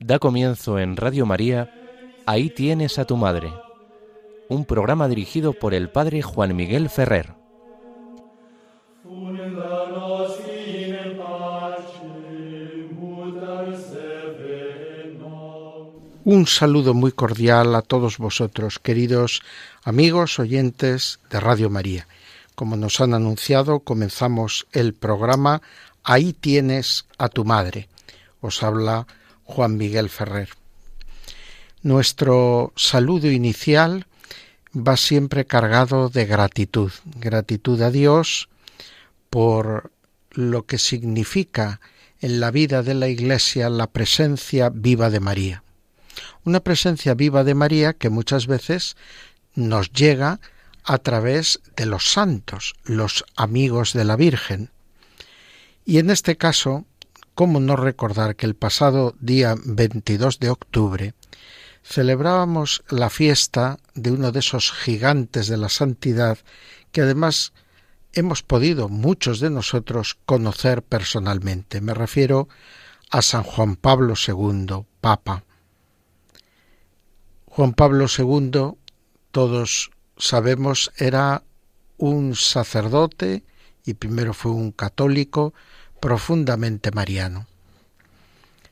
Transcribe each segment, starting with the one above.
Da comienzo en Radio María, Ahí tienes a tu madre, un programa dirigido por el padre Juan Miguel Ferrer. Un saludo muy cordial a todos vosotros, queridos amigos oyentes de Radio María. Como nos han anunciado, comenzamos el programa Ahí tienes a tu madre. Os habla Juan Miguel Ferrer. Nuestro saludo inicial va siempre cargado de gratitud, gratitud a Dios por lo que significa en la vida de la Iglesia la presencia viva de María. Una presencia viva de María que muchas veces nos llega a través de los santos, los amigos de la Virgen. Y en este caso, ¿cómo no recordar que el pasado día 22 de octubre celebrábamos la fiesta de uno de esos gigantes de la santidad que además hemos podido muchos de nosotros conocer personalmente. Me refiero a San Juan Pablo II, Papa. Juan Pablo II, todos sabemos, era un sacerdote y primero fue un católico profundamente mariano.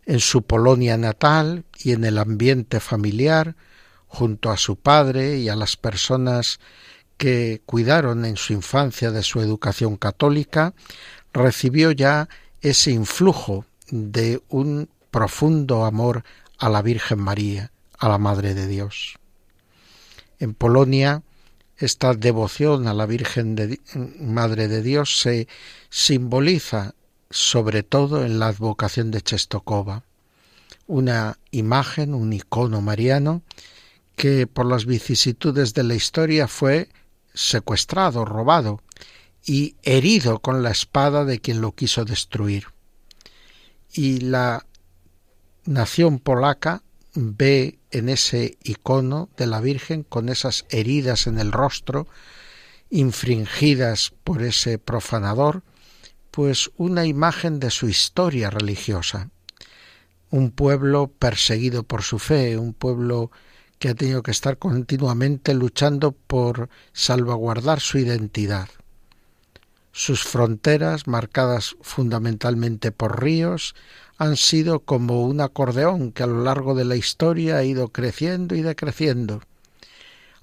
En su Polonia natal y en el ambiente familiar, junto a su padre y a las personas que cuidaron en su infancia de su educación católica, recibió ya ese influjo de un profundo amor a la Virgen María, a la Madre de Dios. En Polonia, esta devoción a la Virgen Madre de Dios se simboliza sobre todo en la advocación de Chestokova, una imagen, un icono mariano que por las vicisitudes de la historia fue secuestrado, robado y herido con la espada de quien lo quiso destruir. Y la nación polaca ve en ese icono de la Virgen con esas heridas en el rostro infringidas por ese profanador, pues una imagen de su historia religiosa. Un pueblo perseguido por su fe, un pueblo que ha tenido que estar continuamente luchando por salvaguardar su identidad. Sus fronteras, marcadas fundamentalmente por ríos, han sido como un acordeón que a lo largo de la historia ha ido creciendo y decreciendo,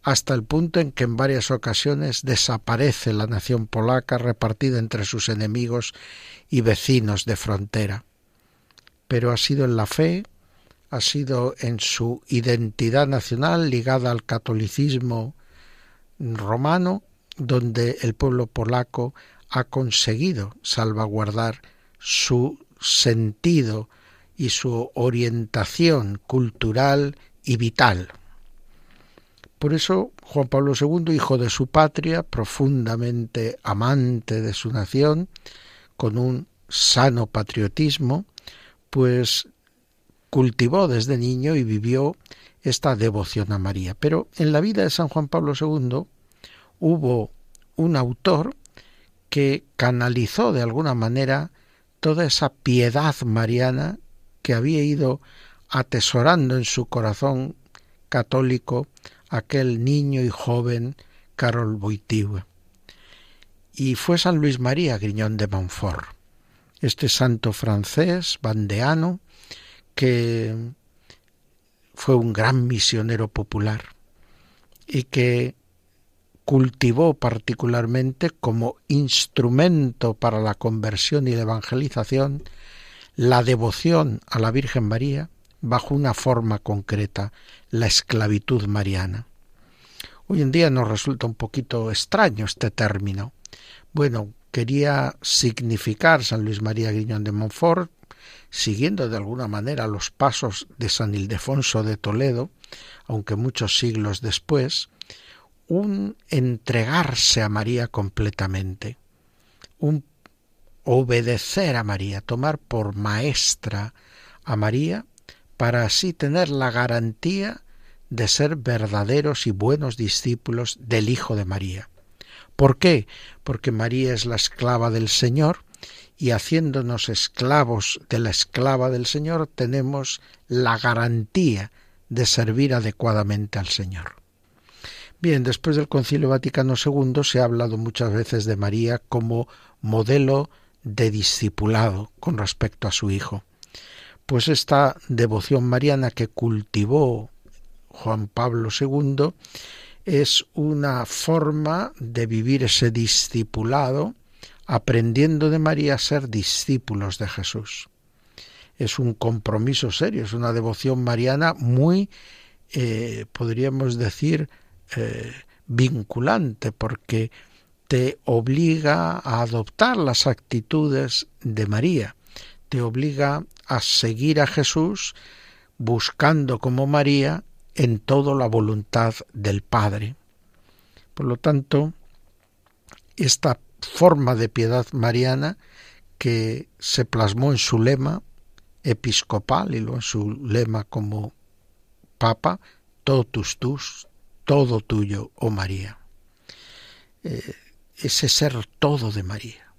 hasta el punto en que en varias ocasiones desaparece la nación polaca repartida entre sus enemigos y vecinos de frontera. Pero ha sido en la fe, ha sido en su identidad nacional ligada al catolicismo romano, donde el pueblo polaco ha conseguido salvaguardar su sentido y su orientación cultural y vital. Por eso Juan Pablo II, hijo de su patria, profundamente amante de su nación, con un sano patriotismo, pues cultivó desde niño y vivió esta devoción a María. Pero en la vida de San Juan Pablo II hubo un autor que canalizó de alguna manera toda esa piedad mariana que había ido atesorando en su corazón católico aquel niño y joven Carol Boitiu. Y fue San Luis María Griñón de Montfort, este santo francés, bandeano, que fue un gran misionero popular y que cultivó particularmente como instrumento para la conversión y la evangelización la devoción a la Virgen María bajo una forma concreta, la esclavitud mariana. Hoy en día nos resulta un poquito extraño este término. Bueno, quería significar San Luis María Guiñón de Montfort, siguiendo de alguna manera los pasos de San Ildefonso de Toledo, aunque muchos siglos después, un entregarse a María completamente, un obedecer a María, tomar por maestra a María para así tener la garantía de ser verdaderos y buenos discípulos del Hijo de María. ¿Por qué? Porque María es la esclava del Señor y haciéndonos esclavos de la esclava del Señor tenemos la garantía de servir adecuadamente al Señor. Bien, después del Concilio Vaticano II se ha hablado muchas veces de María como modelo de discipulado con respecto a su hijo. Pues esta devoción mariana que cultivó Juan Pablo II es una forma de vivir ese discipulado aprendiendo de María a ser discípulos de Jesús. Es un compromiso serio, es una devoción mariana muy, eh, podríamos decir, eh, vinculante, porque te obliga a adoptar las actitudes de María, te obliga a seguir a Jesús buscando como María en todo la voluntad del Padre. Por lo tanto, esta forma de piedad mariana que se plasmó en su lema episcopal y luego en su lema como Papa, totus tus, todo tuyo, oh María. Eh, ese ser todo de María,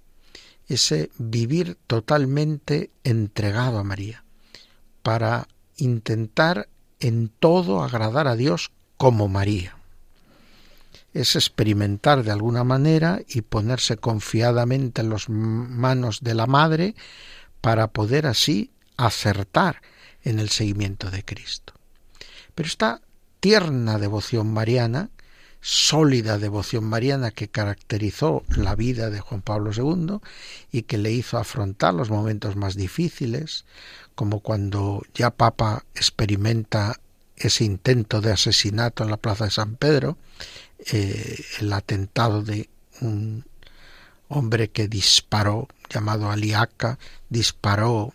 ese vivir totalmente entregado a María, para intentar en todo agradar a Dios como María. Es experimentar de alguna manera y ponerse confiadamente en las manos de la Madre para poder así acertar en el seguimiento de Cristo. Pero esta tierna devoción mariana sólida devoción mariana que caracterizó la vida de Juan Pablo II y que le hizo afrontar los momentos más difíciles, como cuando ya Papa experimenta ese intento de asesinato en la Plaza de San Pedro, eh, el atentado de un hombre que disparó, llamado Aliaca, disparó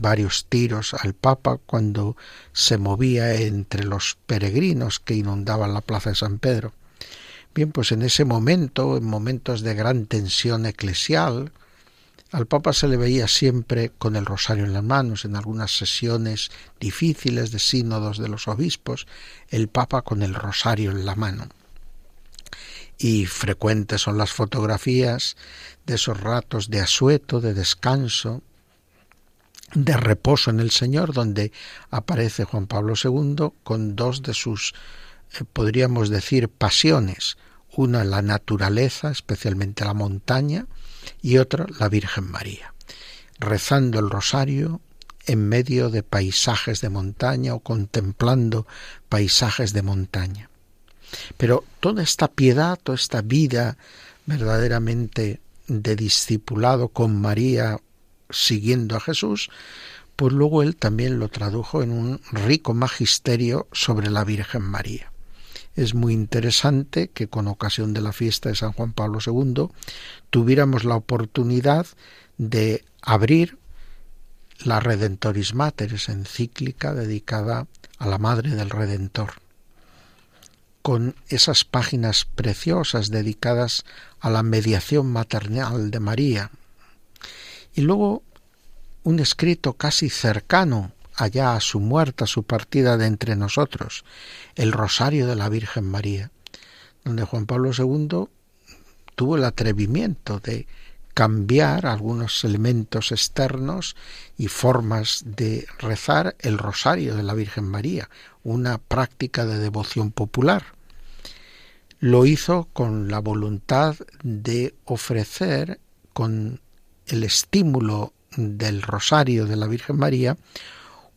varios tiros al Papa cuando se movía entre los peregrinos que inundaban la Plaza de San Pedro. Bien, pues en ese momento, en momentos de gran tensión eclesial, al Papa se le veía siempre con el rosario en las manos, en algunas sesiones difíciles de sínodos de los obispos, el Papa con el rosario en la mano. Y frecuentes son las fotografías de esos ratos de asueto, de descanso, de reposo en el Señor, donde aparece Juan Pablo II con dos de sus, eh, podríamos decir, pasiones, una la naturaleza, especialmente la montaña, y otra la Virgen María, rezando el rosario en medio de paisajes de montaña o contemplando paisajes de montaña. Pero toda esta piedad, toda esta vida verdaderamente de discipulado con María siguiendo a Jesús, pues luego él también lo tradujo en un rico magisterio sobre la Virgen María. Es muy interesante que con ocasión de la fiesta de San Juan Pablo II tuviéramos la oportunidad de abrir la Redentoris Mater, esa encíclica dedicada a la Madre del Redentor, con esas páginas preciosas dedicadas a la mediación maternal de María, y luego un escrito casi cercano allá a su muerte, a su partida de entre nosotros, el Rosario de la Virgen María, donde Juan Pablo II tuvo el atrevimiento de cambiar algunos elementos externos y formas de rezar el Rosario de la Virgen María, una práctica de devoción popular. Lo hizo con la voluntad de ofrecer, con el estímulo del Rosario de la Virgen María,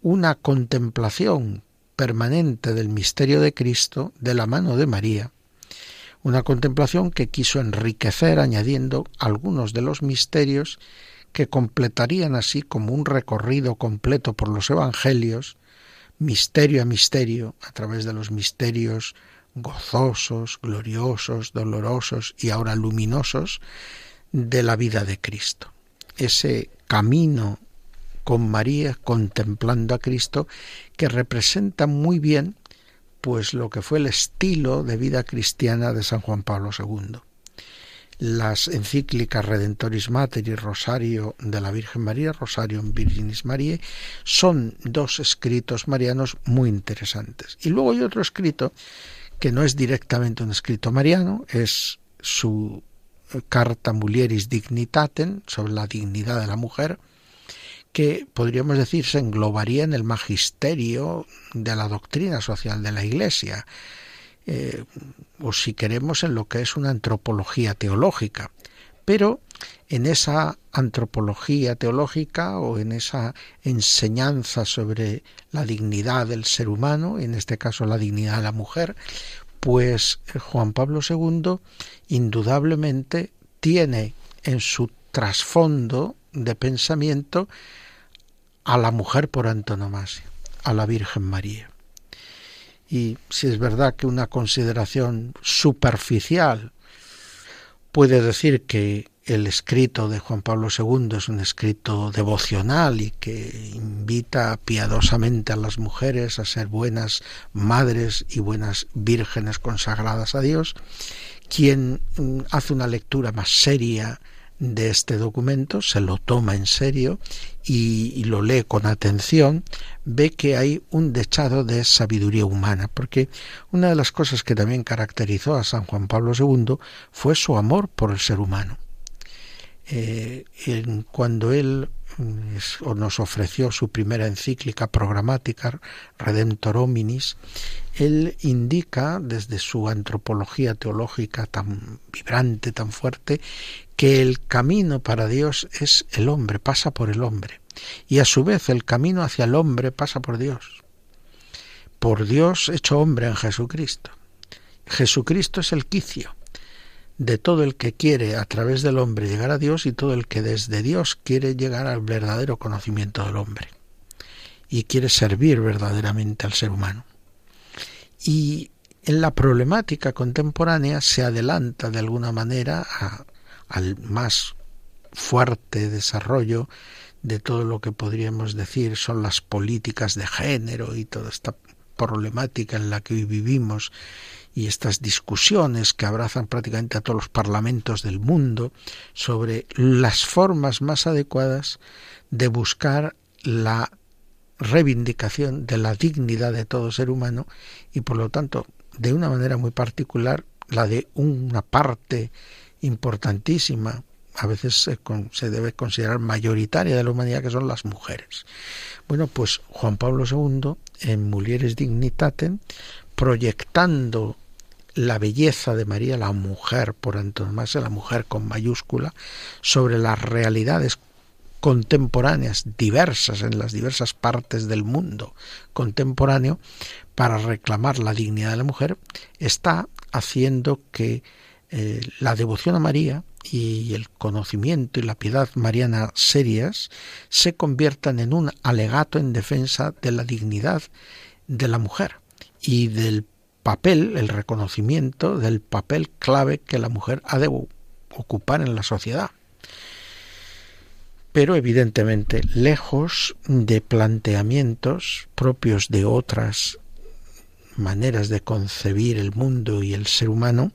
una contemplación permanente del misterio de Cristo de la mano de María, una contemplación que quiso enriquecer añadiendo algunos de los misterios que completarían así como un recorrido completo por los evangelios, misterio a misterio, a través de los misterios gozosos, gloriosos, dolorosos y ahora luminosos de la vida de Cristo. Ese camino con María contemplando a Cristo, que representa muy bien pues lo que fue el estilo de vida cristiana de San Juan Pablo II. las encíclicas Redentoris Mater y Rosario de la Virgen María, Rosario Virginis Mariae, son dos escritos marianos muy interesantes. Y luego hay otro escrito que no es directamente un escrito mariano, es su carta Mulieris Dignitatem sobre la dignidad de la mujer, que podríamos decir se englobaría en el magisterio de la doctrina social de la Iglesia, eh, o si queremos en lo que es una antropología teológica. Pero en esa antropología teológica o en esa enseñanza sobre la dignidad del ser humano, en este caso la dignidad de la mujer, pues Juan Pablo II indudablemente tiene en su trasfondo de pensamiento a la mujer por antonomasia, a la Virgen María. Y si es verdad que una consideración superficial puede decir que el escrito de Juan Pablo II es un escrito devocional y que invita piadosamente a las mujeres a ser buenas madres y buenas vírgenes consagradas a Dios, quien mm, hace una lectura más seria de este documento, se lo toma en serio y, lo lee con atención, ve que hay un dechado de sabiduría humana, porque una de las cosas que también caracterizó a San Juan Pablo II fue su amor por el ser humano. Eh, cuando él mm, nos ofreció su primera encíclica programática, Redemptor Hominis, él indica desde su antropología teológica tan vibrante, tan fuerte, que el camino para Dios es el hombre, pasa por el hombre. Y a su vez el camino hacia el hombre pasa por Dios. Por Dios hecho hombre en Jesucristo. Jesucristo es el quicio de todo el que quiere a través del hombre llegar a Dios y todo el que desde Dios quiere llegar al verdadero conocimiento del hombre y quiere servir verdaderamente al ser humano. Y en la problemática contemporánea se adelanta de alguna manera a al más fuerte desarrollo de todo lo que podríamos decir son las políticas de género y toda esta problemática en la que hoy vivimos y estas discusiones que abrazan prácticamente a todos los parlamentos del mundo sobre las formas más adecuadas de buscar la reivindicación de la dignidad de todo ser humano y por lo tanto de una manera muy particular la de una parte importantísima, a veces se, debe considerar mayoritaria de la humanidad, que son las mujeres. Bueno, pues Juan Pablo II, en Mulieres Dignitatem, proyectando la belleza de María, la mujer, por antonomasia, la mujer con mayúscula, sobre las realidades contemporáneas diversas en las diversas partes del mundo contemporáneo para reclamar la dignidad de la mujer, está haciendo que eh, la devoción a María y el conocimiento y la piedad mariana serias se conviertan en un alegato en defensa de la dignidad de la mujer y del papel, el reconocimiento del papel clave que la mujer ha de ocupar en la sociedad. Pero evidentemente, lejos de planteamientos propios de otras maneras de concebir el mundo y el ser humano,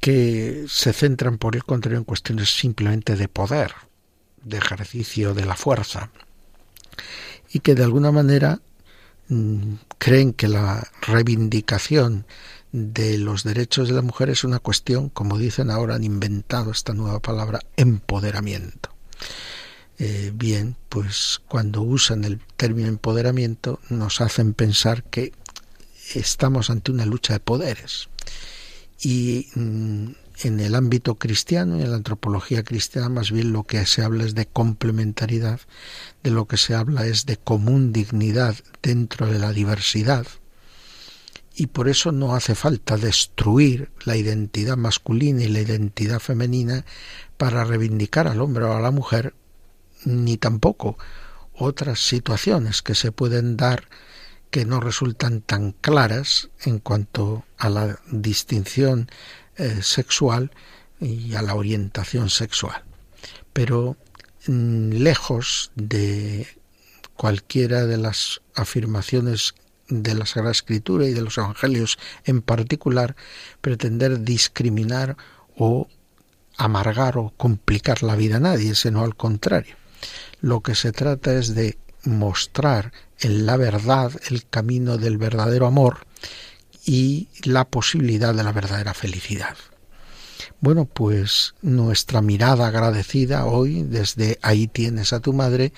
que se centran por el contrario en cuestiones simplemente de poder, de ejercicio de la fuerza, y que de alguna manera creen que la reivindicación de los derechos de la mujer es una cuestión, como dicen ahora, han inventado esta nueva palabra, empoderamiento. Eh, bien, pues cuando usan el término empoderamiento nos hacen pensar que estamos ante una lucha de poderes y mm, en el ámbito cristiano, en la antropología cristiana, más bien lo que se habla es de complementariedad, de lo que se habla es de común dignidad dentro de la diversidad. Y por eso no hace falta destruir la identidad masculina y la identidad femenina para reivindicar al hombre o a la mujer, ni tampoco otras situaciones que se pueden dar que no resultan tan claras en cuanto a la distinción eh, sexual y a la orientación sexual. Pero mm, lejos de cualquiera de las afirmaciones de la Sagrada Escritura y de los Evangelios en particular, pretender discriminar o amargar o complicar la vida a nadie, sino al contrario. Lo que se trata es de mostrar en la verdad el camino del verdadero amor y la posibilidad de la verdadera felicidad. Bueno, pues nuestra mirada agradecida hoy, desde ahí tienes a tu madre,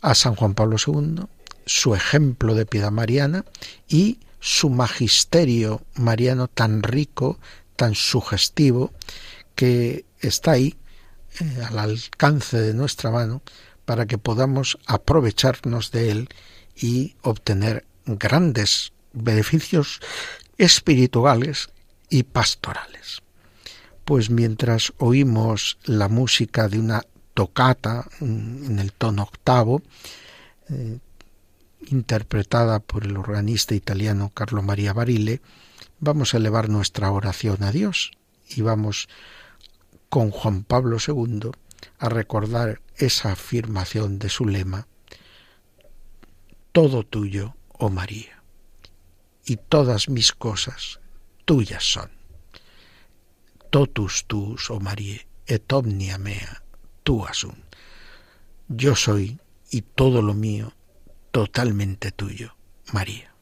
a San Juan Pablo II, su ejemplo de piedad mariana y su magisterio mariano tan rico, tan sugestivo, que está ahí, eh, al alcance de nuestra mano, para que podamos aprovecharnos de él y obtener grandes beneficios espirituales y pastorales. Pues mientras oímos la música de una tocata mm, en el tono octavo, eh, interpretada por el organista italiano Carlo Maria Barile, vamos a elevar nuestra oración a Dios y vamos con Juan Pablo II a recordar esa afirmación de su lema, todo tuyo, oh María, y todas mis cosas tuyas son. Totus tus, oh María, et omnia mea, tu asum. Yo soy y todo lo mío totalmente tuyo, María.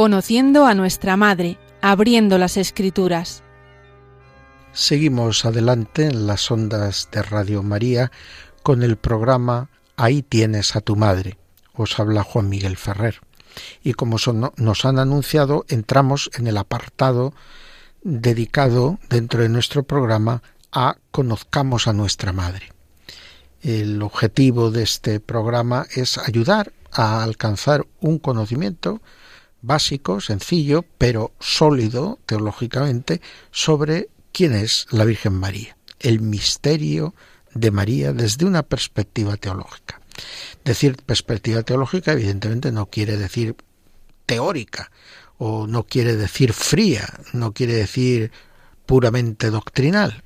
Conociendo a nuestra Madre, abriendo las Escrituras. Seguimos adelante en las ondas de Radio María con el programa Ahí tienes a tu madre. Os habla Juan Miguel Ferrer. Y como nos han anunciado, entramos en el apartado dedicado dentro de nuestro programa a Conozcamos a nuestra Madre. El objetivo de este programa es ayudar a alcanzar un conocimiento básico, sencillo, pero sólido teológicamente sobre quién es la Virgen María, el misterio de María desde una perspectiva teológica. Decir perspectiva teológica evidentemente no quiere decir teórica o no quiere decir fría, no quiere decir puramente doctrinal,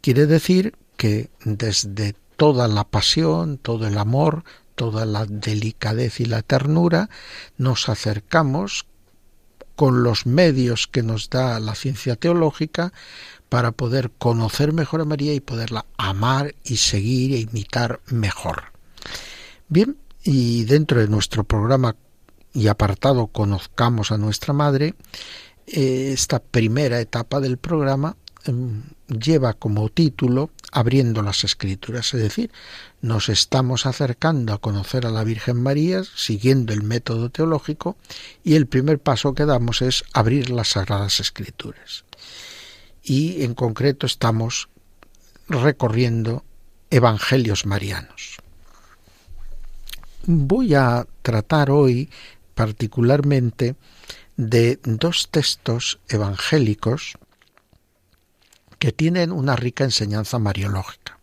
quiere decir que desde toda la pasión, todo el amor, toda la delicadez y la ternura, nos acercamos con los medios que nos da la ciencia teológica para poder conocer mejor a María y poderla amar y seguir e imitar mejor. Bien, y dentro de nuestro programa y apartado Conozcamos a nuestra Madre, eh, esta primera etapa del programa em, lleva como título Abriendo las Escrituras, es decir, nos estamos acercando a conocer a la Virgen María siguiendo el método teológico y el primer paso que damos es abrir las Sagradas Escrituras. Y en concreto estamos recorriendo Evangelios Marianos. Voy a tratar hoy particularmente de dos textos evangélicos que tienen una rica enseñanza mariológica.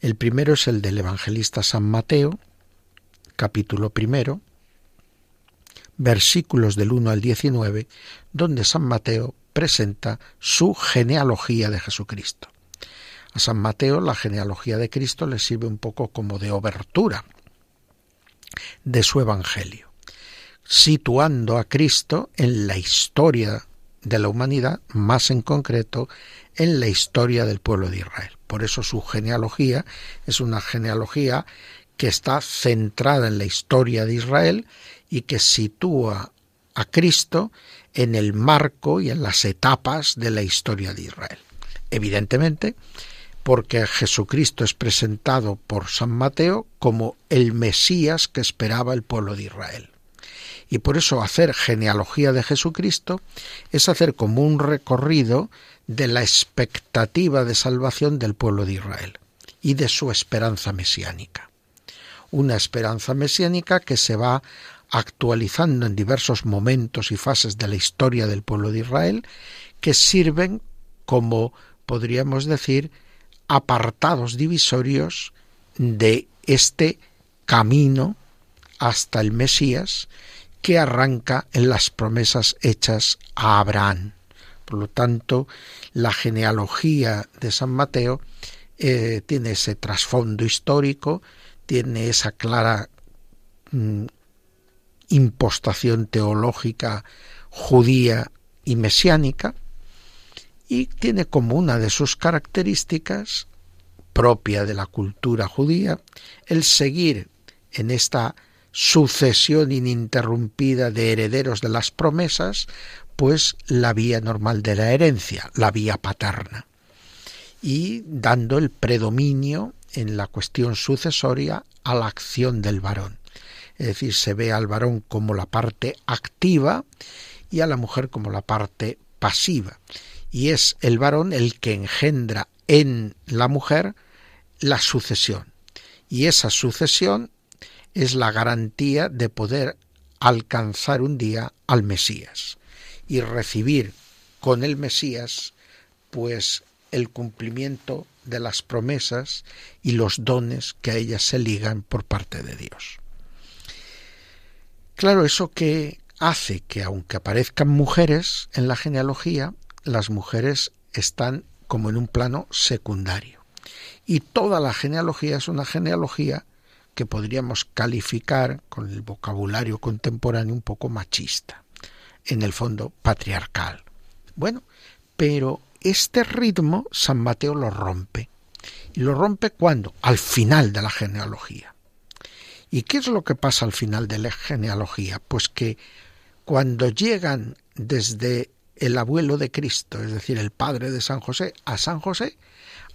El primero es el del evangelista San Mateo, capítulo primero, versículos del 1 al 19, donde San Mateo presenta su genealogía de Jesucristo. A San Mateo la genealogía de Cristo le sirve un poco como de obertura de su evangelio. situando a Cristo en la historia de la humanidad, más en concreto en la historia del pueblo de Israel. Por eso su genealogía es una genealogía que está centrada en la historia de Israel y que sitúa a Cristo en el marco y en las etapas de la historia de Israel. Evidentemente, porque Jesucristo es presentado por San Mateo como el Mesías que esperaba el pueblo de Israel. Y por eso hacer genealogía de Jesucristo es hacer como un recorrido de la expectativa de salvación del pueblo de Israel y de su esperanza mesiánica. Una esperanza mesiánica que se va actualizando en diversos momentos y fases de la historia del pueblo de Israel, que sirven como, podríamos decir, apartados divisorios de este camino hasta el Mesías que arranca en las promesas hechas a Abraham. Por lo tanto, la genealogía de San Mateo eh, tiene ese trasfondo histórico, tiene esa clara mm, impostación teológica judía y mesiánica, y tiene como una de sus características propia de la cultura judía el seguir en esta sucesión ininterrumpida de herederos de las promesas, pues la vía normal de la herencia, la vía paterna, y dando el predominio en la cuestión sucesoria a la acción del varón es decir, se ve al varón como la parte activa y a la mujer como la parte pasiva. Y es el varón el que engendra en la mujer la sucesión. Y esa sucesión es la garantía de poder alcanzar un día al Mesías y recibir con el Mesías pues el cumplimiento de las promesas y los dones que a ellas se ligan por parte de Dios. Claro, eso que hace que aunque aparezcan mujeres en la genealogía, las mujeres están como en un plano secundario. Y toda la genealogía es una genealogía que podríamos calificar con el vocabulario contemporáneo un poco machista, en el fondo patriarcal. Bueno, pero este ritmo San Mateo lo rompe. ¿Y lo rompe cuando? Al final de la genealogía. ¿Y qué es lo que pasa al final de la genealogía? Pues que cuando llegan desde el abuelo de Cristo, es decir, el padre de San José, a San José,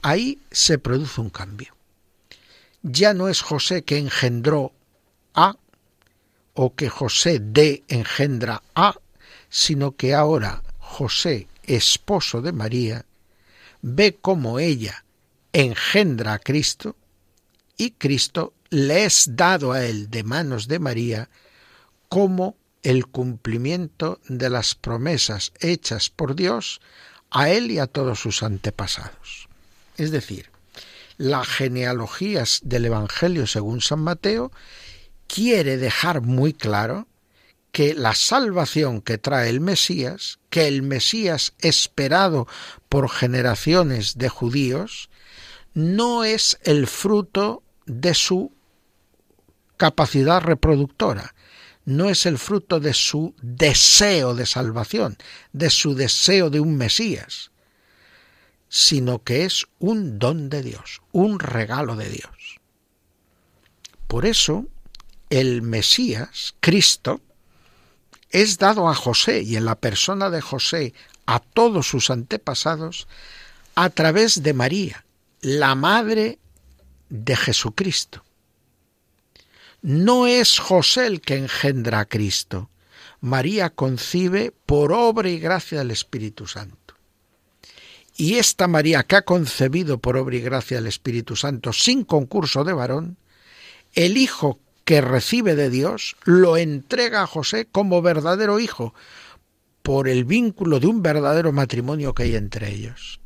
ahí se produce un cambio. Ya no es José que engendró a, o que José de engendra a, sino que ahora José, esposo de María, ve cómo ella engendra a Cristo y Cristo le es dado a él de manos de María como el cumplimiento de las promesas hechas por Dios a él y a todos sus antepasados. Es decir, la genealogía del Evangelio según San Mateo quiere dejar muy claro que la salvación que trae el Mesías, que el Mesías esperado por generaciones de judíos, no es el fruto de su capacidad reproductora, no es el fruto de su deseo de salvación, de su deseo de un Mesías, sino que es un don de Dios, un regalo de Dios. Por eso, el Mesías, Cristo, es dado a José y en la persona de José a todos sus antepasados a través de María, la madre de Jesucristo. No es José el que engendra a Cristo. María concibe por obra y gracia del Espíritu Santo. Y esta María que ha concebido por obra y gracia del Espíritu Santo sin concurso de varón, el Hijo que recibe de Dios lo entrega a José como verdadero hijo, por el vínculo de un verdadero matrimonio que hay entre ellos.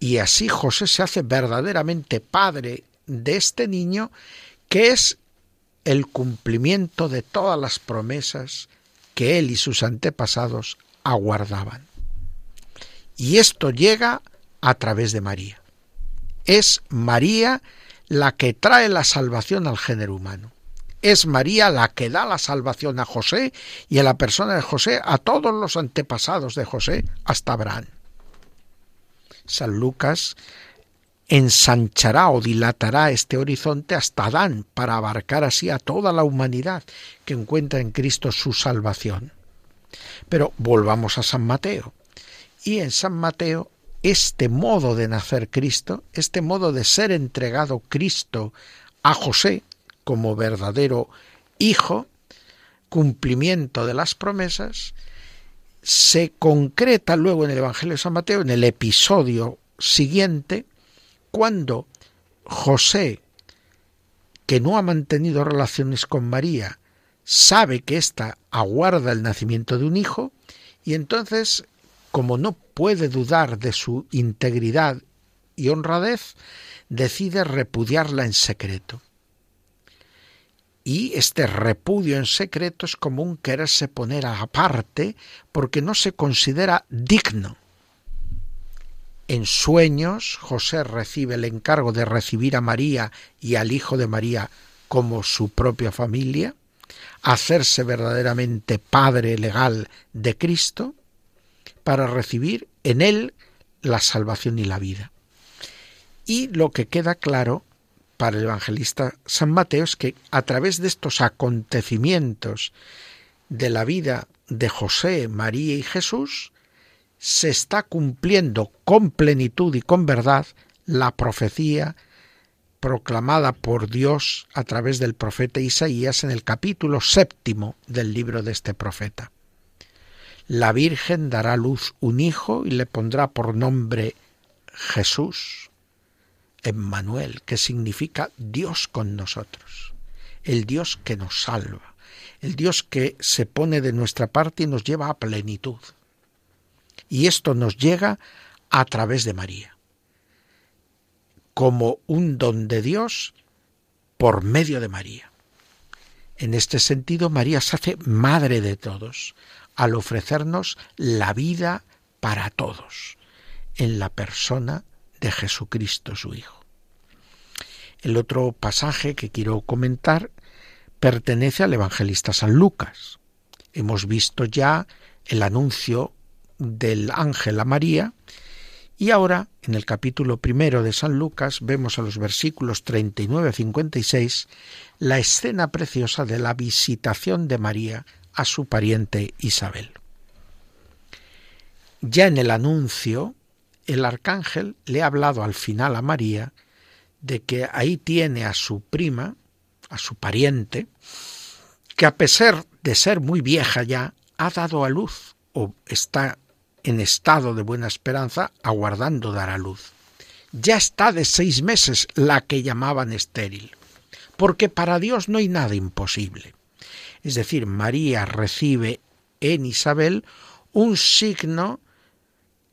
Y así José se hace verdaderamente padre de este niño que es el cumplimiento de todas las promesas que él y sus antepasados aguardaban. Y esto llega a través de María. Es María la que trae la salvación al género humano. Es María la que da la salvación a José y a la persona de José, a todos los antepasados de José, hasta Abraham. San Lucas ensanchará o dilatará este horizonte hasta Adán para abarcar así a toda la humanidad que encuentra en Cristo su salvación. Pero volvamos a San Mateo. Y en San Mateo este modo de nacer Cristo, este modo de ser entregado Cristo a José como verdadero hijo, cumplimiento de las promesas, se concreta luego en el Evangelio de San Mateo, en el episodio siguiente, cuando José, que no ha mantenido relaciones con María, sabe que ésta aguarda el nacimiento de un hijo, y entonces, como no puede dudar de su integridad y honradez, decide repudiarla en secreto. Y este repudio en secreto es como un quererse poner aparte porque no se considera digno. En sueños, José recibe el encargo de recibir a María y al Hijo de María como su propia familia, hacerse verdaderamente padre legal de Cristo, para recibir en él la salvación y la vida. Y lo que queda claro para el evangelista San Mateo es que a través de estos acontecimientos de la vida de José, María y Jesús, se está cumpliendo con plenitud y con verdad la profecía proclamada por Dios a través del profeta Isaías en el capítulo séptimo del libro de este profeta. La Virgen dará a luz un hijo y le pondrá por nombre Jesús, Emmanuel, que significa Dios con nosotros, el Dios que nos salva, el Dios que se pone de nuestra parte y nos lleva a plenitud. Y esto nos llega a través de María, como un don de Dios por medio de María. En este sentido, María se hace madre de todos, al ofrecernos la vida para todos, en la persona de Jesucristo su Hijo. El otro pasaje que quiero comentar pertenece al evangelista San Lucas. Hemos visto ya el anuncio del ángel a María y ahora en el capítulo primero de San Lucas vemos a los versículos 39 a 56 la escena preciosa de la visitación de María a su pariente Isabel. Ya en el anuncio, el arcángel le ha hablado al final a María de que ahí tiene a su prima, a su pariente, que a pesar de ser muy vieja ya, ha dado a luz o está en estado de buena esperanza aguardando dar a luz. Ya está de seis meses la que llamaban estéril, porque para Dios no hay nada imposible. Es decir, María recibe en Isabel un signo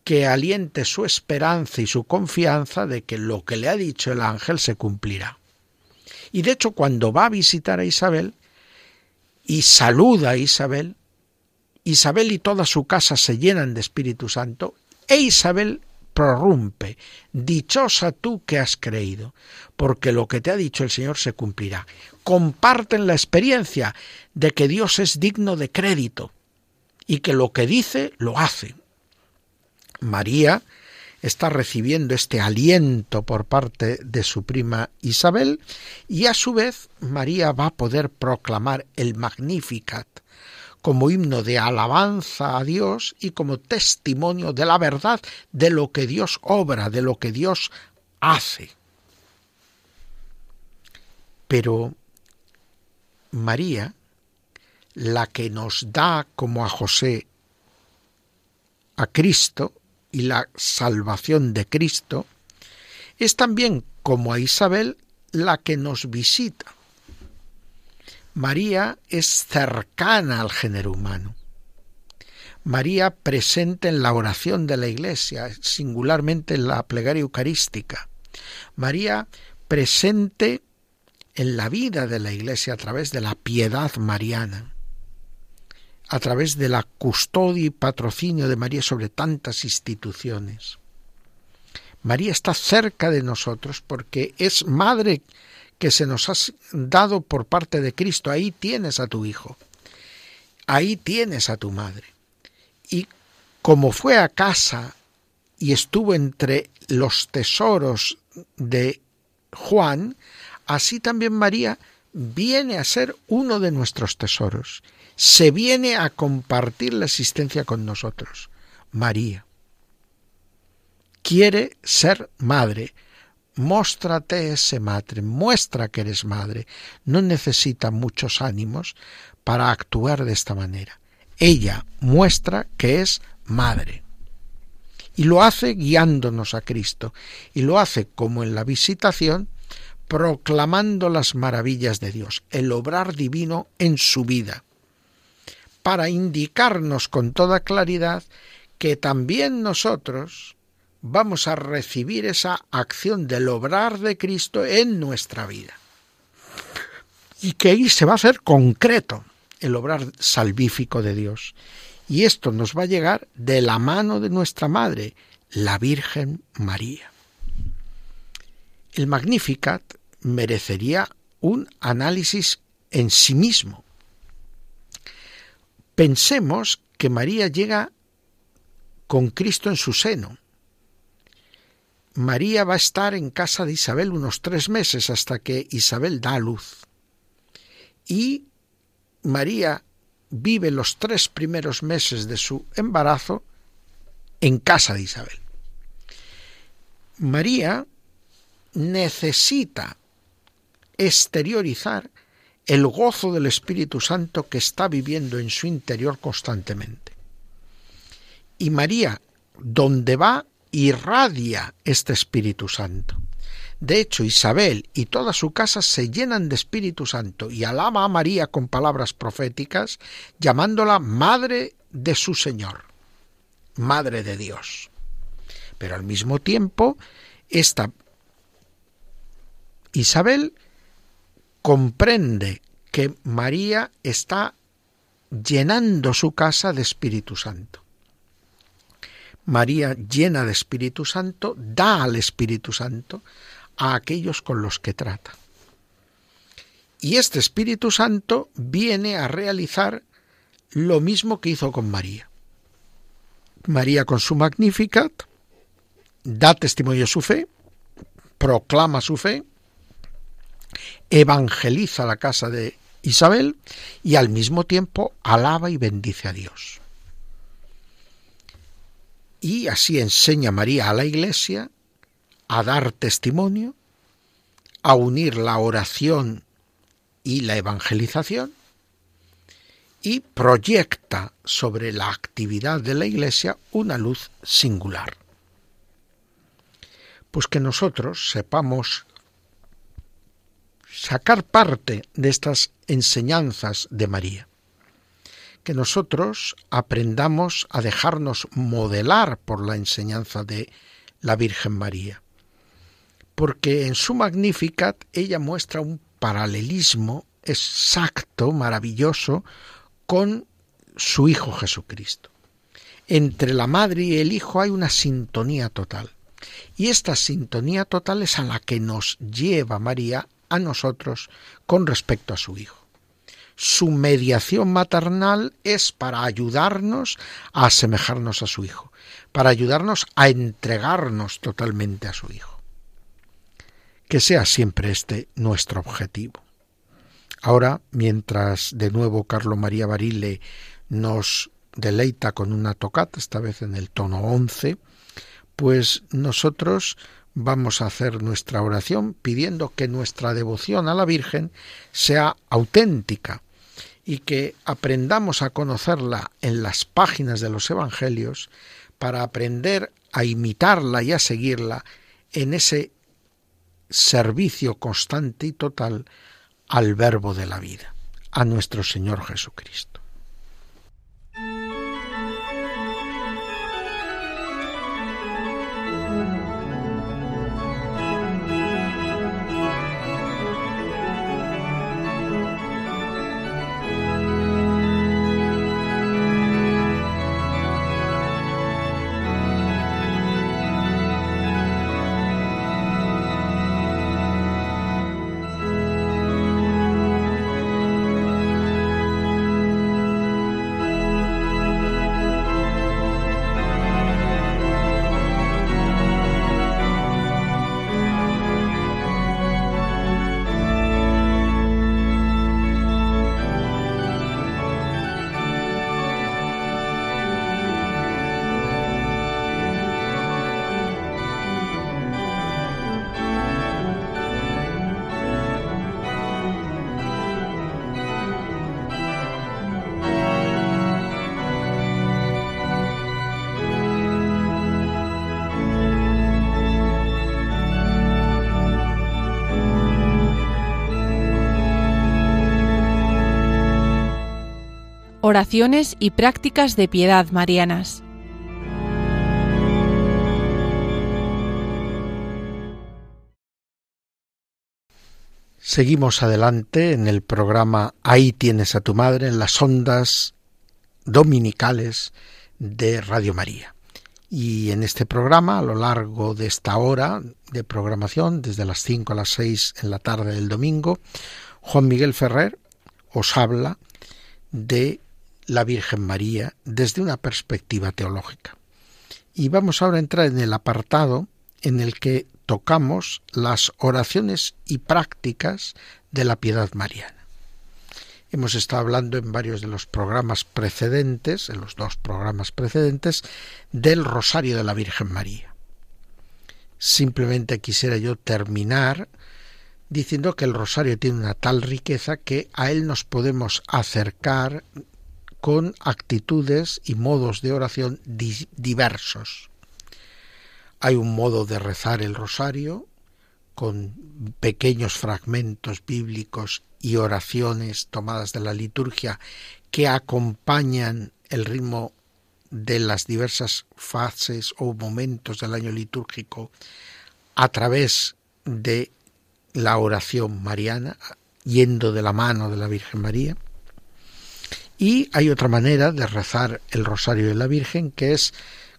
que aliente su esperanza y su confianza de que lo que le ha dicho el ángel se cumplirá. Y de hecho, cuando va a visitar a Isabel y saluda a Isabel, Isabel y toda su casa se llenan de Espíritu Santo e Isabel prorrumpe, dichosa tú que has creído, porque lo que te ha dicho el Señor se cumplirá. Comparten la experiencia de que Dios es digno de crédito y que lo que dice lo hace. María está recibiendo este aliento por parte de su prima Isabel y a su vez María va a poder proclamar el Magnificat como himno de alabanza a Dios y como testimonio de la verdad de lo que Dios obra, de lo que Dios hace. Pero María, la que nos da como a José a Cristo y la salvación de Cristo, es también como a Isabel la que nos visita María es cercana al género humano. María presente en la oración de la Iglesia, singularmente en la plegaria eucarística. María presente en la vida de la Iglesia a través de la piedad mariana, a través de la custodia y patrocinio de María sobre tantas instituciones. María está cerca de nosotros porque es madre que se nos ha dado por parte de Cristo. Ahí tienes a tu hijo, ahí tienes a tu madre. Y como fue a casa y estuvo entre los tesoros de Juan, así también María viene a ser uno de nuestros tesoros, se viene a compartir la existencia con nosotros. María quiere ser madre. Móstrate ese madre, muestra que eres madre. No necesita muchos ánimos para actuar de esta manera. Ella muestra que es madre. Y lo hace guiándonos a Cristo. Y lo hace como en la visitación, proclamando las maravillas de Dios, el obrar divino en su vida, para indicarnos con toda claridad que también nosotros vamos a recibir esa acción del obrar de Cristo en nuestra vida. Y que ahí se va a hacer concreto el obrar salvífico de Dios. Y esto nos va a llegar de la mano de nuestra Madre, la Virgen María. El Magnificat merecería un análisis en sí mismo. Pensemos que María llega con Cristo en su seno. María va a estar en casa de Isabel unos tres meses hasta que Isabel da a luz. Y María vive los tres primeros meses de su embarazo en casa de Isabel. María necesita exteriorizar el gozo del Espíritu Santo que está viviendo en su interior constantemente. Y María, donde va, irradia este Espíritu Santo. De hecho, Isabel y toda su casa se llenan de Espíritu Santo y alaba a María con palabras proféticas, llamándola Madre de su Señor, Madre de Dios. Pero al mismo tiempo, esta Isabel comprende que María está llenando su casa de Espíritu Santo. María, llena de Espíritu Santo, da al Espíritu Santo a aquellos con los que trata. Y este Espíritu Santo viene a realizar lo mismo que hizo con María. María con su Magnificat da testimonio de su fe, proclama su fe, evangeliza la casa de Isabel y al mismo tiempo alaba y bendice a Dios. Y así enseña María a la Iglesia a dar testimonio, a unir la oración y la evangelización, y proyecta sobre la actividad de la Iglesia una luz singular. Pues que nosotros sepamos sacar parte de estas enseñanzas de María que nosotros aprendamos a dejarnos modelar por la enseñanza de la Virgen María. Porque en su Magnificat ella muestra un paralelismo exacto, maravilloso, con su Hijo Jesucristo. Entre la madre y el Hijo hay una sintonía total. Y esta sintonía total es a la que nos lleva María a nosotros con respecto a su Hijo su mediación maternal es para ayudarnos a asemejarnos a su Hijo, para ayudarnos a entregarnos totalmente a su Hijo. Que sea siempre este nuestro objetivo. Ahora, mientras de nuevo Carlo María Barile nos deleita con una tocata, esta vez en el tono 11, pues nosotros vamos a hacer nuestra oración pidiendo que nuestra devoción a la Virgen sea auténtica, y que aprendamos a conocerla en las páginas de los Evangelios para aprender a imitarla y a seguirla en ese servicio constante y total al verbo de la vida, a nuestro Señor Jesucristo. Oraciones y prácticas de piedad marianas. Seguimos adelante en el programa Ahí tienes a tu madre en las ondas dominicales de Radio María. Y en este programa, a lo largo de esta hora de programación, desde las 5 a las 6 en la tarde del domingo, Juan Miguel Ferrer os habla de la Virgen María desde una perspectiva teológica. Y vamos ahora a entrar en el apartado en el que tocamos las oraciones y prácticas de la piedad mariana. Hemos estado hablando en varios de los programas precedentes, en los dos programas precedentes, del Rosario de la Virgen María. Simplemente quisiera yo terminar diciendo que el rosario tiene una tal riqueza que a él nos podemos acercar con actitudes y modos de oración diversos. Hay un modo de rezar el rosario con pequeños fragmentos bíblicos y oraciones tomadas de la liturgia que acompañan el ritmo de las diversas fases o momentos del año litúrgico a través de la oración mariana, yendo de la mano de la Virgen María. Y hay otra manera de rezar el rosario de la Virgen que es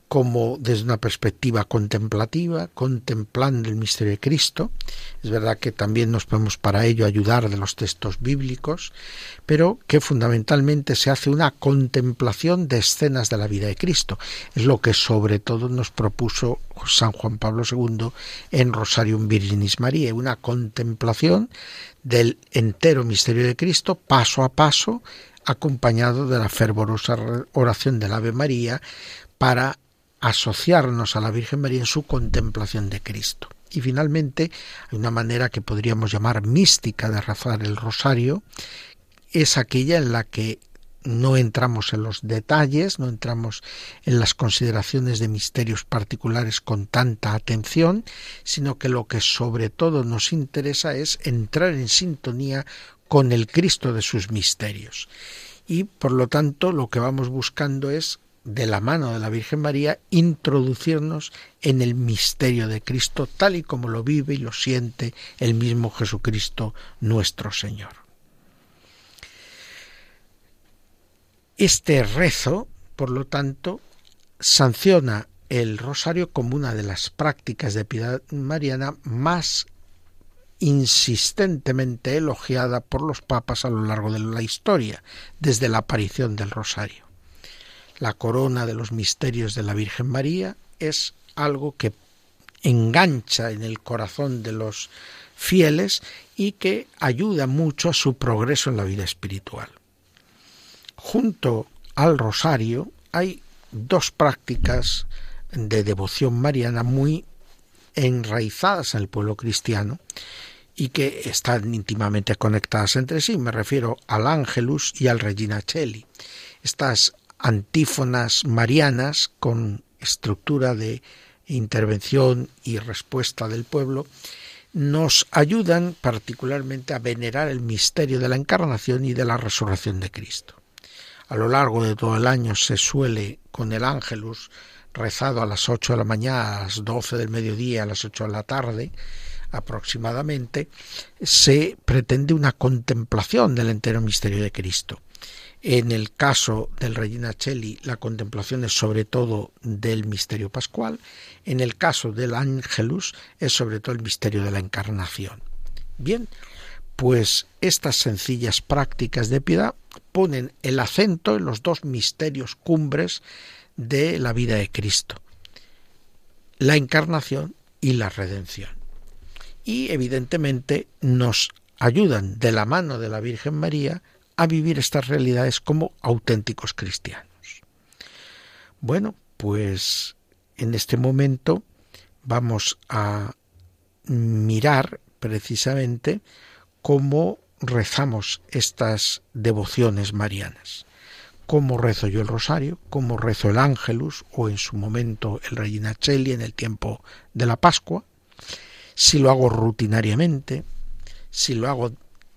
como desde una perspectiva contemplativa, contemplando el misterio de Cristo. Es verdad que también nos podemos para ello ayudar de los textos bíblicos, pero que fundamentalmente se hace una contemplación de escenas de la vida de Cristo. Es lo que sobre todo nos propuso San Juan Pablo II en Rosarium Virginis María, una contemplación del entero misterio de Cristo paso a paso, acompañado de la fervorosa oración del Ave María para asociarnos a la Virgen María en su contemplación de Cristo. Y finalmente, hay una manera que podríamos llamar mística de rezar el rosario, es aquella en la que no entramos en los detalles, no entramos en las consideraciones de misterios particulares con tanta atención, sino que lo que sobre todo nos interesa es entrar en sintonía con el Cristo de sus misterios. Y por lo tanto lo que vamos buscando es de la mano de la Virgen María, introducirnos en el misterio de Cristo tal y como lo vive y lo siente el mismo Jesucristo nuestro Señor. Este rezo, por lo tanto, sanciona el rosario como una de las prácticas de piedad mariana más insistentemente elogiada por los papas a lo largo de la historia, desde la aparición del rosario la corona de los misterios de la Virgen María es algo que engancha en el corazón de los fieles y que ayuda mucho a su progreso en la vida espiritual. Junto al rosario hay dos prácticas de devoción mariana muy enraizadas en el pueblo cristiano y que están íntimamente conectadas entre sí. Me refiero al Ángelus y al Regina Cheli. Estas antífonas marianas con estructura de intervención y respuesta del pueblo, nos ayudan particularmente a venerar el misterio de la encarnación y de la resurrección de Cristo. A lo largo de todo el año se suele con el ángelus rezado a las ocho de la mañana, a las doce del mediodía, a las ocho de la tarde, aproximadamente, se pretende una contemplación del entero misterio de Cristo. En el caso del Regina Cheli, la contemplación es sobre todo del misterio pascual. En el caso del Ángelus, es sobre todo el misterio de la encarnación. Bien, pues estas sencillas prácticas de piedad ponen el acento en los dos misterios cumbres de la vida de Cristo, la encarnación y la redención. Y evidentemente nos ayudan de la mano de la Virgen María a vivir estas realidades como auténticos cristianos. Bueno, pues en este momento vamos a mirar precisamente cómo rezamos estas devociones marianas. Cómo rezo yo el rosario, cómo rezo el ángelus o en su momento el Regina Cheli en el tiempo de la Pascua, si lo hago rutinariamente, si lo hago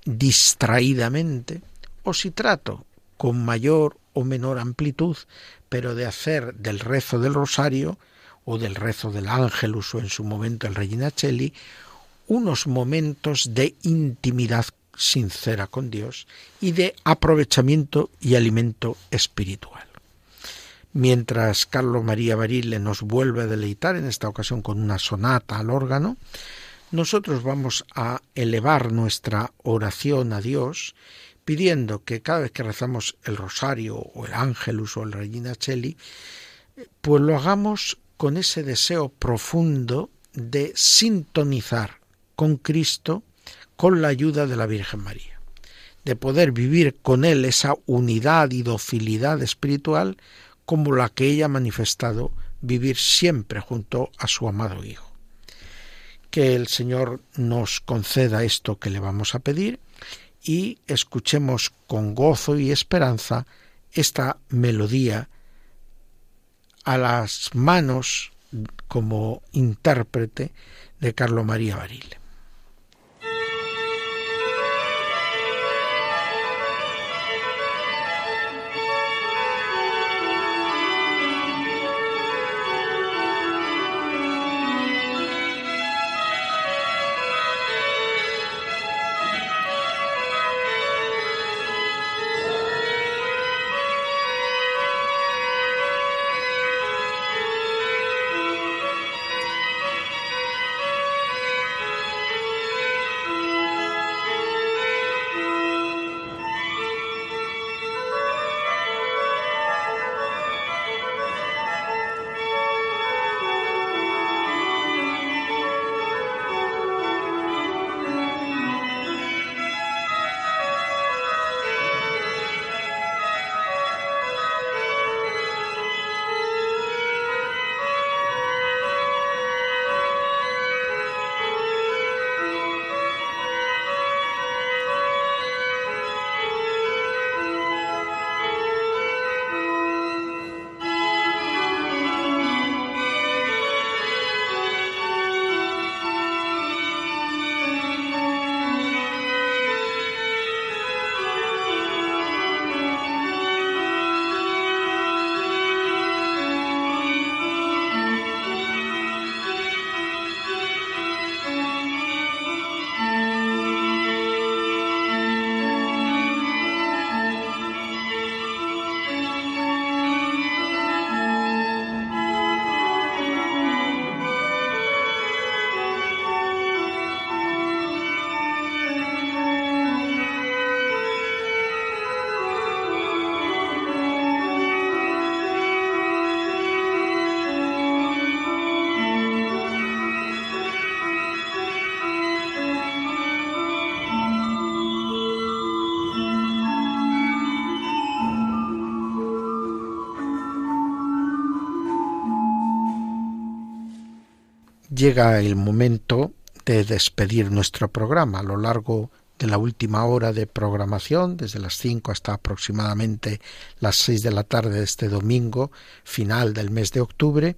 distraídamente, o si trato con mayor o menor amplitud, pero de hacer del rezo del rosario o del rezo del ángelus o en su momento el Regina Cheli unos momentos de intimidad sincera con Dios y de aprovechamiento y alimento espiritual. Mientras Carlos María Barile nos vuelve a deleitar, en esta ocasión con una sonata al órgano, nosotros vamos a elevar nuestra oración a Dios pidiendo que cada vez que rezamos el rosario o el ángelus o el Regina Cheli, pues lo hagamos con ese deseo profundo de sintonizar con Cristo con la ayuda de la Virgen María, de poder vivir con Él esa unidad y docilidad espiritual como la que ella ha manifestado vivir siempre junto a su amado Hijo. Que el Señor nos conceda esto que le vamos a pedir y escuchemos con gozo y esperanza esta melodía a las manos como intérprete de Carlo María Barile. Llega el momento de despedir nuestro programa a lo largo de la última hora de programación, desde las 5 hasta aproximadamente las 6 de la tarde de este domingo, final del mes de octubre,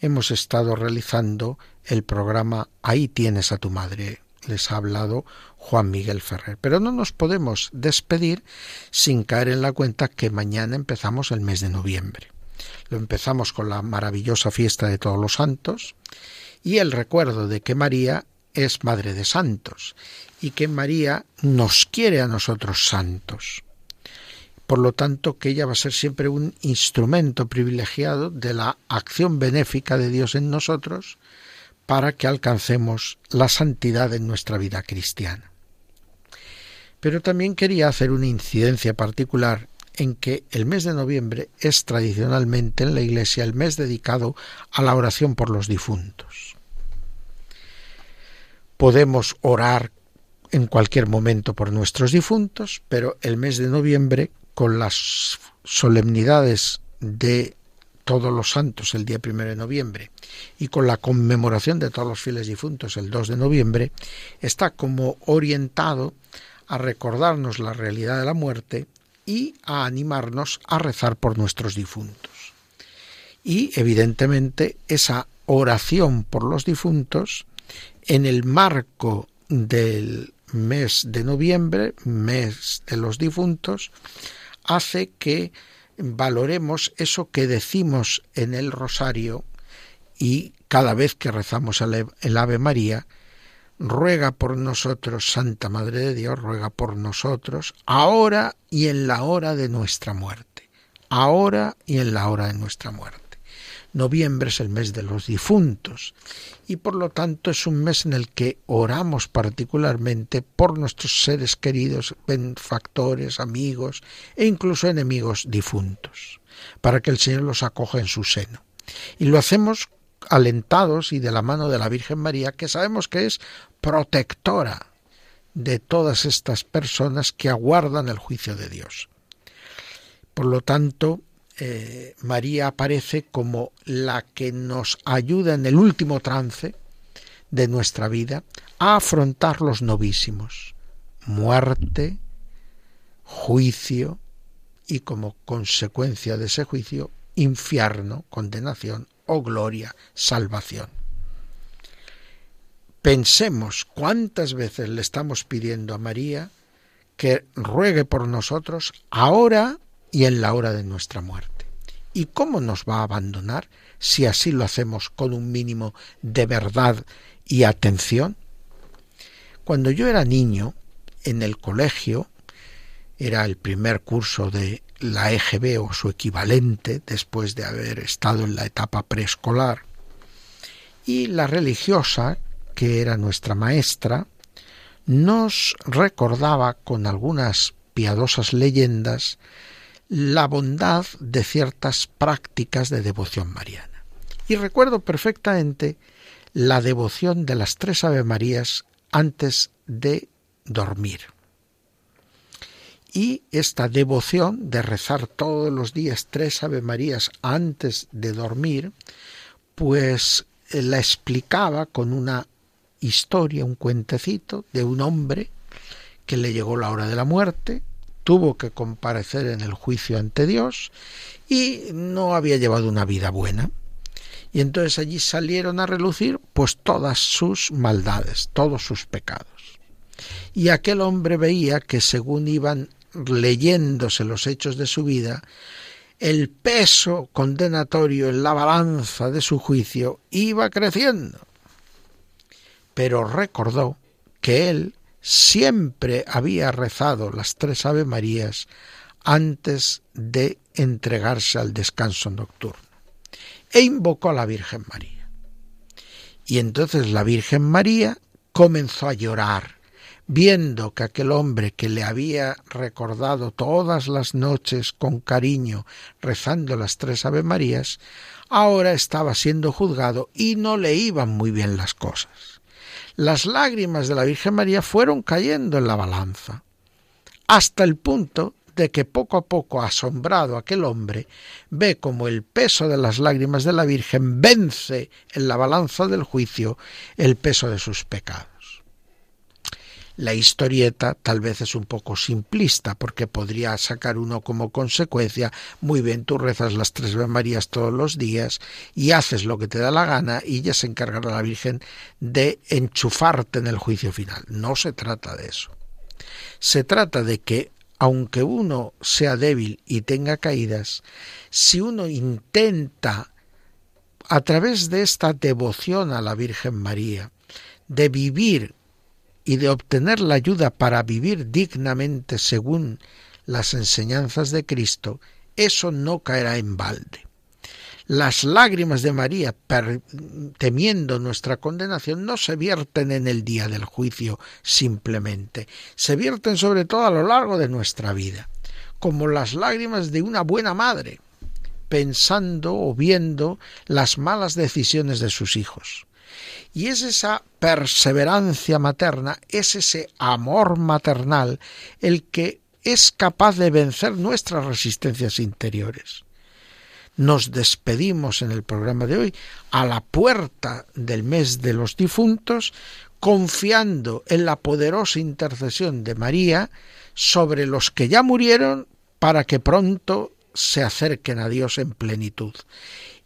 hemos estado realizando el programa Ahí tienes a tu madre. Les ha hablado Juan Miguel Ferrer. Pero no nos podemos despedir sin caer en la cuenta que mañana empezamos el mes de noviembre. Lo empezamos con la maravillosa fiesta de todos los santos y el recuerdo de que María es Madre de Santos y que María nos quiere a nosotros santos. Por lo tanto, que ella va a ser siempre un instrumento privilegiado de la acción benéfica de Dios en nosotros para que alcancemos la santidad en nuestra vida cristiana. Pero también quería hacer una incidencia particular en que el mes de noviembre es tradicionalmente en la Iglesia el mes dedicado a la oración por los difuntos. Podemos orar en cualquier momento por nuestros difuntos, pero el mes de noviembre, con las solemnidades de todos los santos el día primero de noviembre y con la conmemoración de todos los fieles difuntos el 2 de noviembre, está como orientado a recordarnos la realidad de la muerte y a animarnos a rezar por nuestros difuntos. Y evidentemente esa oración por los difuntos en el marco del mes de noviembre, mes de los difuntos, hace que valoremos eso que decimos en el rosario y cada vez que rezamos el Ave María, ruega por nosotros, Santa Madre de Dios, ruega por nosotros, ahora y en la hora de nuestra muerte, ahora y en la hora de nuestra muerte. Noviembre es el mes de los difuntos y por lo tanto es un mes en el que oramos particularmente por nuestros seres queridos, benefactores, amigos e incluso enemigos difuntos, para que el Señor los acoja en su seno. Y lo hacemos alentados y de la mano de la Virgen María, que sabemos que es protectora de todas estas personas que aguardan el juicio de Dios. Por lo tanto, eh, María aparece como la que nos ayuda en el último trance de nuestra vida a afrontar los novísimos, muerte, juicio y como consecuencia de ese juicio, infierno, condenación o gloria, salvación. Pensemos cuántas veces le estamos pidiendo a María que ruegue por nosotros ahora y en la hora de nuestra muerte. ¿Y cómo nos va a abandonar si así lo hacemos con un mínimo de verdad y atención? Cuando yo era niño, en el colegio, era el primer curso de la EGB o su equivalente después de haber estado en la etapa preescolar, y la religiosa, que era nuestra maestra, nos recordaba con algunas piadosas leyendas la bondad de ciertas prácticas de devoción mariana. Y recuerdo perfectamente la devoción de las tres Ave Marías antes de dormir. Y esta devoción de rezar todos los días tres Ave Marías antes de dormir, pues eh, la explicaba con una historia, un cuentecito de un hombre que le llegó la hora de la muerte, tuvo que comparecer en el juicio ante Dios y no había llevado una vida buena. Y entonces allí salieron a relucir pues todas sus maldades, todos sus pecados. Y aquel hombre veía que según iban leyéndose los hechos de su vida, el peso condenatorio en la balanza de su juicio iba creciendo. Pero recordó que él siempre había rezado las tres Ave Marías antes de entregarse al descanso nocturno e invocó a la Virgen María. Y entonces la Virgen María comenzó a llorar, viendo que aquel hombre que le había recordado todas las noches con cariño rezando las tres Ave Marías, ahora estaba siendo juzgado y no le iban muy bien las cosas las lágrimas de la Virgen María fueron cayendo en la balanza, hasta el punto de que poco a poco, asombrado aquel hombre, ve como el peso de las lágrimas de la Virgen vence en la balanza del juicio el peso de sus pecados. La historieta tal vez es un poco simplista porque podría sacar uno como consecuencia, muy bien, tú rezas las tres Marías todos los días y haces lo que te da la gana y ya se encargará la Virgen de enchufarte en el juicio final. No se trata de eso. Se trata de que aunque uno sea débil y tenga caídas, si uno intenta a través de esta devoción a la Virgen María, de vivir y de obtener la ayuda para vivir dignamente según las enseñanzas de Cristo, eso no caerá en balde. Las lágrimas de María, temiendo nuestra condenación, no se vierten en el día del juicio simplemente, se vierten sobre todo a lo largo de nuestra vida, como las lágrimas de una buena madre, pensando o viendo las malas decisiones de sus hijos. Y es esa perseverancia materna, es ese amor maternal el que es capaz de vencer nuestras resistencias interiores. Nos despedimos en el programa de hoy a la puerta del mes de los difuntos, confiando en la poderosa intercesión de María sobre los que ya murieron para que pronto se acerquen a Dios en plenitud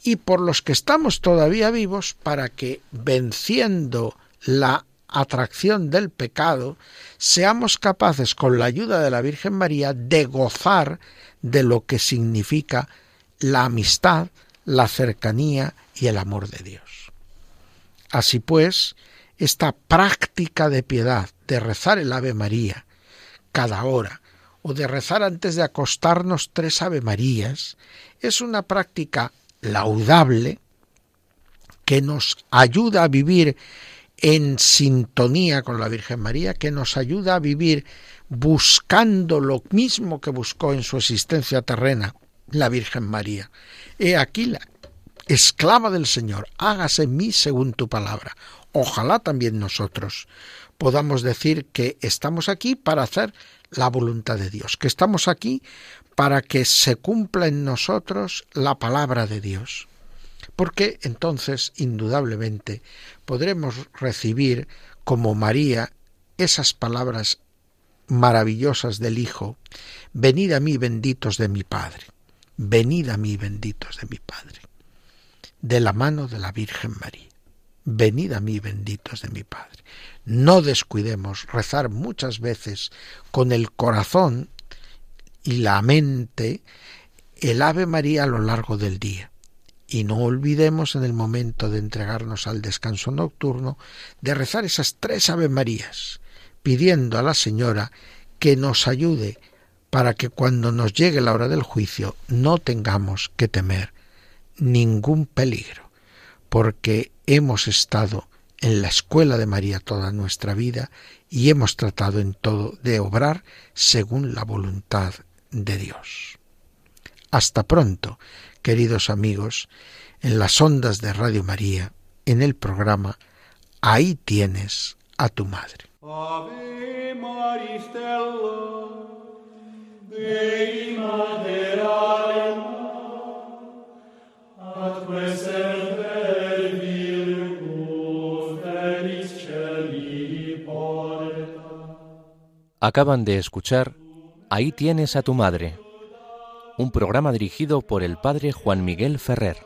y por los que estamos todavía vivos para que, venciendo la atracción del pecado, seamos capaces con la ayuda de la Virgen María de gozar de lo que significa la amistad, la cercanía y el amor de Dios. Así pues, esta práctica de piedad, de rezar el Ave María cada hora, o de rezar antes de acostarnos tres Ave Marías, es una práctica laudable que nos ayuda a vivir en sintonía con la Virgen María, que nos ayuda a vivir buscando lo mismo que buscó en su existencia terrena la Virgen María. He aquí la esclava del Señor, hágase en mí según tu palabra. Ojalá también nosotros podamos decir que estamos aquí para hacer la voluntad de Dios, que estamos aquí para que se cumpla en nosotros la palabra de Dios. Porque entonces, indudablemente, podremos recibir como María esas palabras maravillosas del Hijo, venid a mí benditos de mi Padre, venid a mí benditos de mi Padre, de la mano de la Virgen María, venid a mí benditos de mi Padre. No descuidemos rezar muchas veces con el corazón y la mente el Ave María a lo largo del día. Y no olvidemos en el momento de entregarnos al descanso nocturno de rezar esas tres Ave Marías, pidiendo a la Señora que nos ayude para que cuando nos llegue la hora del juicio no tengamos que temer ningún peligro, porque hemos estado en la escuela de María toda nuestra vida y hemos tratado en todo de obrar según la voluntad de Dios. Hasta pronto, queridos amigos, en las ondas de Radio María, en el programa Ahí tienes a tu madre. Acaban de escuchar Ahí tienes a tu madre, un programa dirigido por el padre Juan Miguel Ferrer.